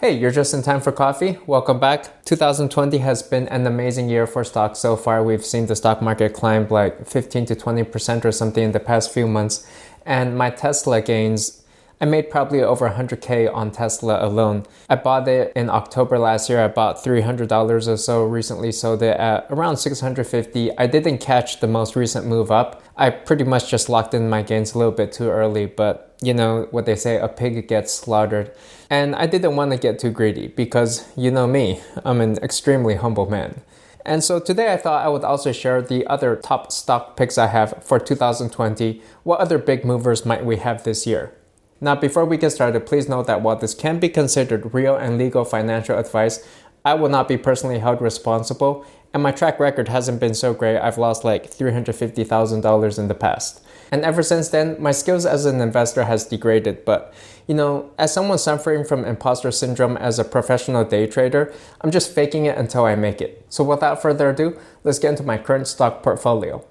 Hey, you're just in time for coffee. Welcome back. 2020 has been an amazing year for stocks so far. We've seen the stock market climb like 15 to 20% or something in the past few months. And my Tesla gains, I made probably over 100K on Tesla alone. I bought it in October last year. I bought $300 or so, recently sold it at around 650. I didn't catch the most recent move up. I pretty much just locked in my gains a little bit too early, but you know what they say, a pig gets slaughtered. And I didn't want to get too greedy because you know me, I'm an extremely humble man. And so today I thought I would also share the other top stock picks I have for 2020. What other big movers might we have this year? Now, before we get started, please note that while this can be considered real and legal financial advice, I will not be personally held responsible, and my track record hasn't been so great. I've lost like $350,000 in the past. And ever since then, my skills as an investor has degraded. But, you know, as someone suffering from imposter syndrome as a professional day trader, I'm just faking it until I make it. So without further ado, let's get into my current stock portfolio.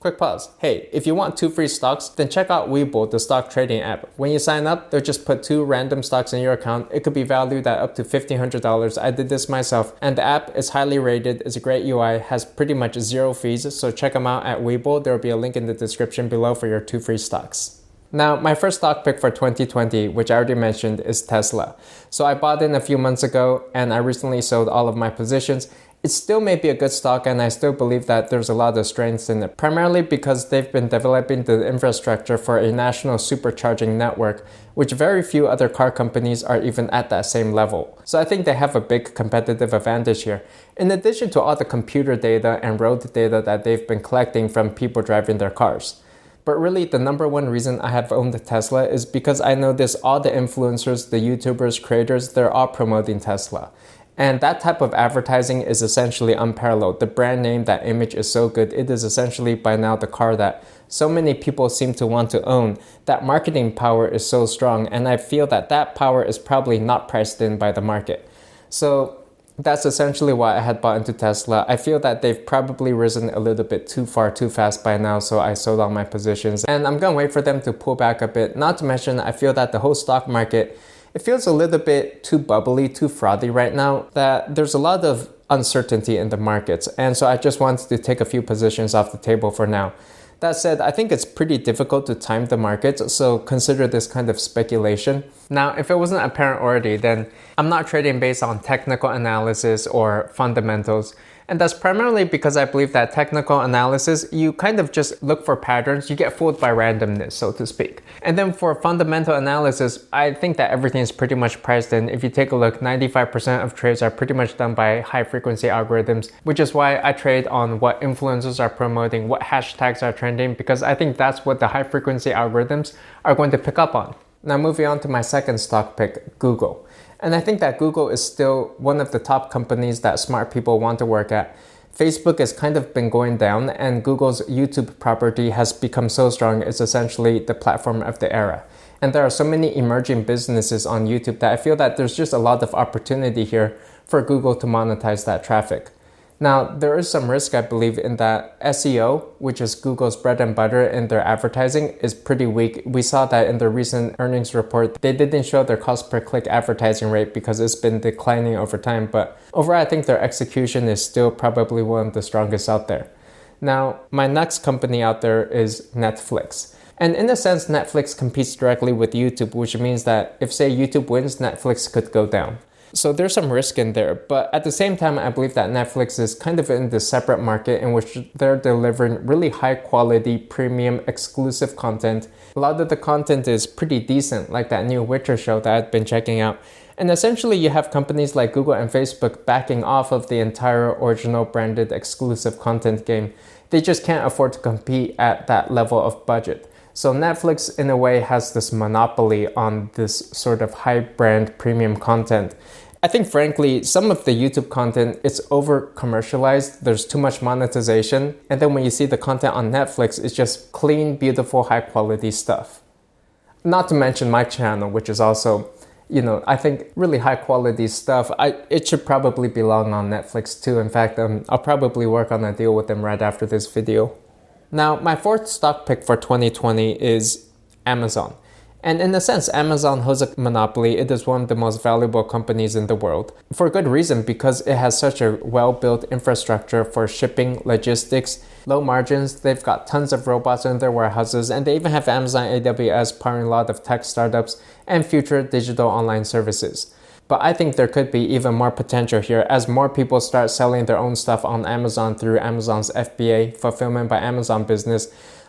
Quick pause. Hey, if you want two free stocks, then check out Webull, the stock trading app. When you sign up, they'll just put two random stocks in your account. It could be valued at up to $1,500. I did this myself, and the app is highly rated, it's a great UI, has pretty much zero fees, so check them out at Webull. There will be a link in the description below for your two free stocks. Now, my first stock pick for 2020, which I already mentioned, is Tesla. So I bought in a few months ago and I recently sold all of my positions it still may be a good stock, and I still believe that there's a lot of strengths in it, primarily because they've been developing the infrastructure for a national supercharging network, which very few other car companies are even at that same level. So I think they have a big competitive advantage here. In addition to all the computer data and road data that they've been collecting from people driving their cars. But really, the number one reason I have owned Tesla is because I notice all the influencers, the YouTubers, creators, they're all promoting Tesla. And that type of advertising is essentially unparalleled. The brand name, that image is so good. It is essentially by now the car that so many people seem to want to own. That marketing power is so strong, and I feel that that power is probably not priced in by the market. So that's essentially why I had bought into Tesla. I feel that they've probably risen a little bit too far too fast by now, so I sold all my positions. And I'm gonna wait for them to pull back a bit. Not to mention, I feel that the whole stock market it feels a little bit too bubbly, too frothy right now, that there's a lot of uncertainty in the markets. And so I just wanted to take a few positions off the table for now. That said, I think it's pretty difficult to time the markets, so consider this kind of speculation. Now, if it wasn't apparent already, then I'm not trading based on technical analysis or fundamentals. And that's primarily because I believe that technical analysis, you kind of just look for patterns, you get fooled by randomness, so to speak. And then for fundamental analysis, I think that everything is pretty much priced in. If you take a look, 95% of trades are pretty much done by high frequency algorithms, which is why I trade on what influencers are promoting, what hashtags are trending, because I think that's what the high frequency algorithms are going to pick up on. Now, moving on to my second stock pick, Google. And I think that Google is still one of the top companies that smart people want to work at. Facebook has kind of been going down, and Google's YouTube property has become so strong, it's essentially the platform of the era. And there are so many emerging businesses on YouTube that I feel that there's just a lot of opportunity here for Google to monetize that traffic. Now, there is some risk, I believe, in that SEO, which is Google's bread and butter in their advertising, is pretty weak. We saw that in their recent earnings report. They didn't show their cost per click advertising rate because it's been declining over time, but overall, I think their execution is still probably one of the strongest out there. Now, my next company out there is Netflix. And in a sense, Netflix competes directly with YouTube, which means that if, say, YouTube wins, Netflix could go down. So there's some risk in there. But at the same time, I believe that Netflix is kind of in the separate market in which they're delivering really high quality, premium, exclusive content. A lot of the content is pretty decent, like that new Witcher show that I've been checking out. And essentially, you have companies like Google and Facebook backing off of the entire original branded exclusive content game. They just can't afford to compete at that level of budget. So Netflix, in a way, has this monopoly on this sort of high brand premium content. I think, frankly, some of the YouTube content it's over commercialized. There's too much monetization, and then when you see the content on Netflix, it's just clean, beautiful, high quality stuff. Not to mention my channel, which is also, you know, I think really high quality stuff. I it should probably belong on Netflix too. In fact, um, I'll probably work on a deal with them right after this video. Now, my fourth stock pick for 2020 is Amazon. And in a sense, Amazon holds a monopoly. It is one of the most valuable companies in the world. For good reason, because it has such a well built infrastructure for shipping, logistics, low margins. They've got tons of robots in their warehouses, and they even have Amazon AWS powering a lot of tech startups and future digital online services. But I think there could be even more potential here as more people start selling their own stuff on Amazon through Amazon's FBA, Fulfillment by Amazon business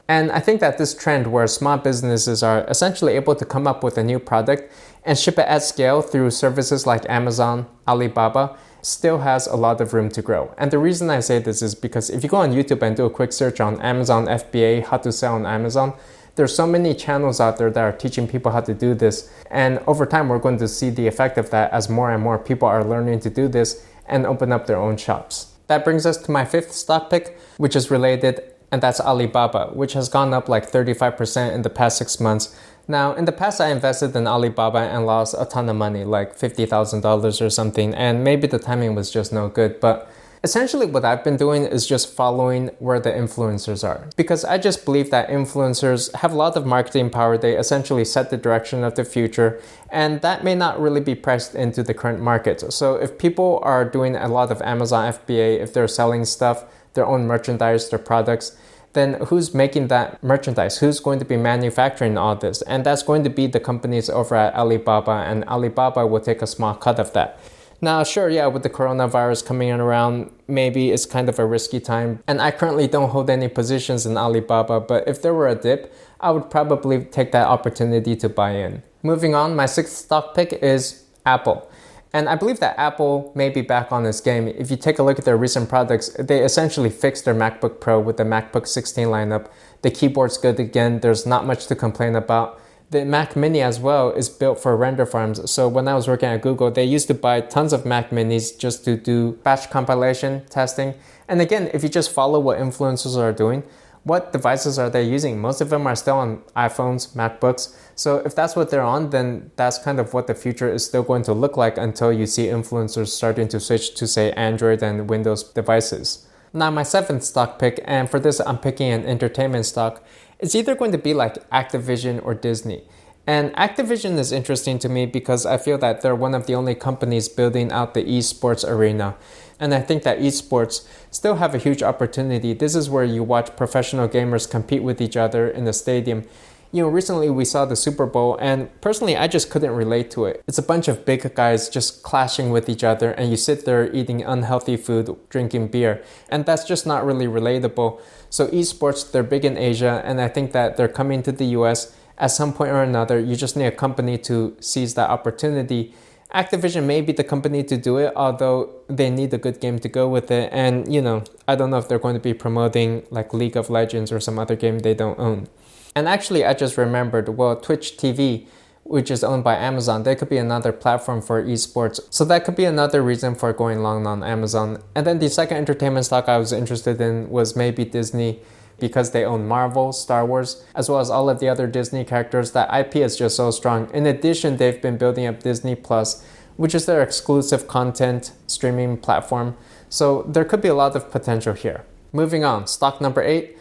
and I think that this trend where small businesses are essentially able to come up with a new product and ship it at scale through services like Amazon, Alibaba, still has a lot of room to grow. And the reason I say this is because if you go on YouTube and do a quick search on Amazon FBA, how to sell on Amazon, there's so many channels out there that are teaching people how to do this. And over time, we're going to see the effect of that as more and more people are learning to do this and open up their own shops. That brings us to my fifth stock pick, which is related and that's Alibaba, which has gone up like 35% in the past six months. Now, in the past, I invested in Alibaba and lost a ton of money, like $50,000 or something, and maybe the timing was just no good. But essentially, what I've been doing is just following where the influencers are. Because I just believe that influencers have a lot of marketing power. They essentially set the direction of the future, and that may not really be pressed into the current market. So, if people are doing a lot of Amazon FBA, if they're selling stuff, their own merchandise, their products, then who's making that merchandise? Who's going to be manufacturing all this? And that's going to be the companies over at Alibaba, and Alibaba will take a small cut of that. Now, sure, yeah, with the coronavirus coming around, maybe it's kind of a risky time. And I currently don't hold any positions in Alibaba, but if there were a dip, I would probably take that opportunity to buy in. Moving on, my sixth stock pick is Apple. And I believe that Apple may be back on this game. If you take a look at their recent products, they essentially fixed their MacBook Pro with the MacBook 16 lineup. The keyboard's good again, there's not much to complain about. The Mac Mini as well is built for render farms. So when I was working at Google, they used to buy tons of Mac Minis just to do batch compilation testing. And again, if you just follow what influencers are doing, what devices are they using? Most of them are still on iPhones, MacBooks. So if that's what they're on, then that's kind of what the future is still going to look like until you see influencers starting to switch to say Android and Windows devices. Now my seventh stock pick, and for this I'm picking an entertainment stock, it's either going to be like Activision or Disney. And Activision is interesting to me because I feel that they're one of the only companies building out the esports arena. And I think that esports still have a huge opportunity. This is where you watch professional gamers compete with each other in the stadium. You know, recently we saw the Super Bowl, and personally, I just couldn't relate to it. It's a bunch of big guys just clashing with each other, and you sit there eating unhealthy food, drinking beer, and that's just not really relatable. So, esports, they're big in Asia, and I think that they're coming to the US at some point or another. You just need a company to seize that opportunity Activision may be the company to do it, although they need a good game to go with it. And, you know, I don't know if they're going to be promoting like League of Legends or some other game they don't own. And actually, I just remembered, well, Twitch TV, which is owned by Amazon, there could be another platform for esports. So that could be another reason for going long on Amazon. And then the second entertainment stock I was interested in was maybe Disney because they own Marvel, Star Wars, as well as all of the other Disney characters. That IP is just so strong. In addition, they've been building up Disney Plus, which is their exclusive content streaming platform. So there could be a lot of potential here. Moving on, stock number eight,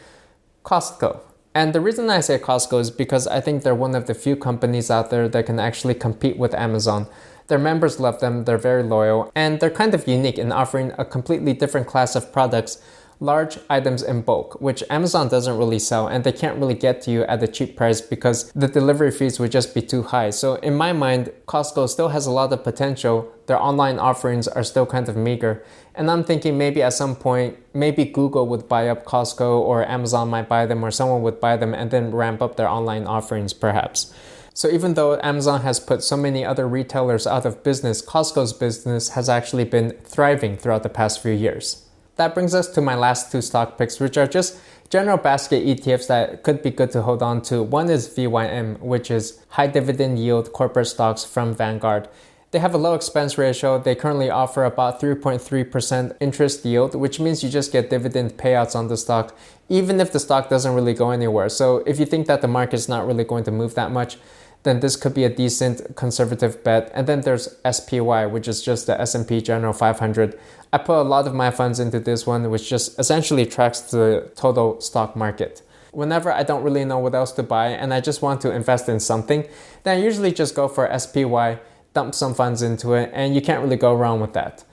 Costco. And the reason I say Costco is because I think they're one of the few companies out there that can actually compete with Amazon. Their members love them, they're very loyal, and they're kind of unique in offering a completely different class of products large items in bulk, which Amazon doesn't really sell and they can't really get to you at a cheap price because the delivery fees would just be too high. So, in my mind, Costco still has a lot of potential. Their online offerings are still kind of meager. And I'm thinking maybe at some point, maybe Google would buy up Costco or Amazon might buy them or someone would buy them and then ramp up their online offerings perhaps. So even though Amazon has put so many other retailers out of business, Costco's business has actually been thriving throughout the past few years. That brings us to my last two stock picks, which are just general basket ETFs that could be good to hold on to. One is VYM, which is high dividend yield corporate stocks from Vanguard. They have a low expense ratio. They currently offer about 3.3% interest yield, which means you just get dividend payouts on the stock, even if the stock doesn't really go anywhere. So if you think that the market's not really going to move that much, then this could be a decent conservative bet. And then there's SPY, which is just the S&P General 500. I put a lot of my funds into this one, which just essentially tracks the total stock market. whenever I don't really know what else to buy and I just want to invest in something, then I usually just go for SPY, dump some funds into it, and you can't really go wrong with that.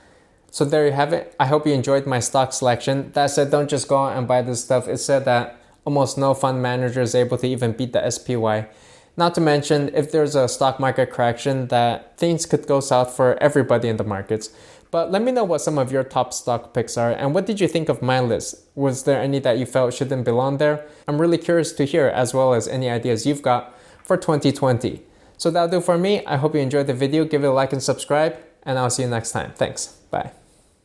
So there you have it. I hope you enjoyed my stock selection. That said, don't just go out and buy this stuff. It said that almost no fund manager is able to even beat the SPY. Not to mention, if there's a stock market correction, that things could go south for everybody in the markets. But let me know what some of your top stock picks are and what did you think of my list? Was there any that you felt shouldn't belong there? I'm really curious to hear as well as any ideas you've got for 2020. So that'll do for me. I hope you enjoyed the video. Give it a like and subscribe, and I'll see you next time. Thanks. Bye.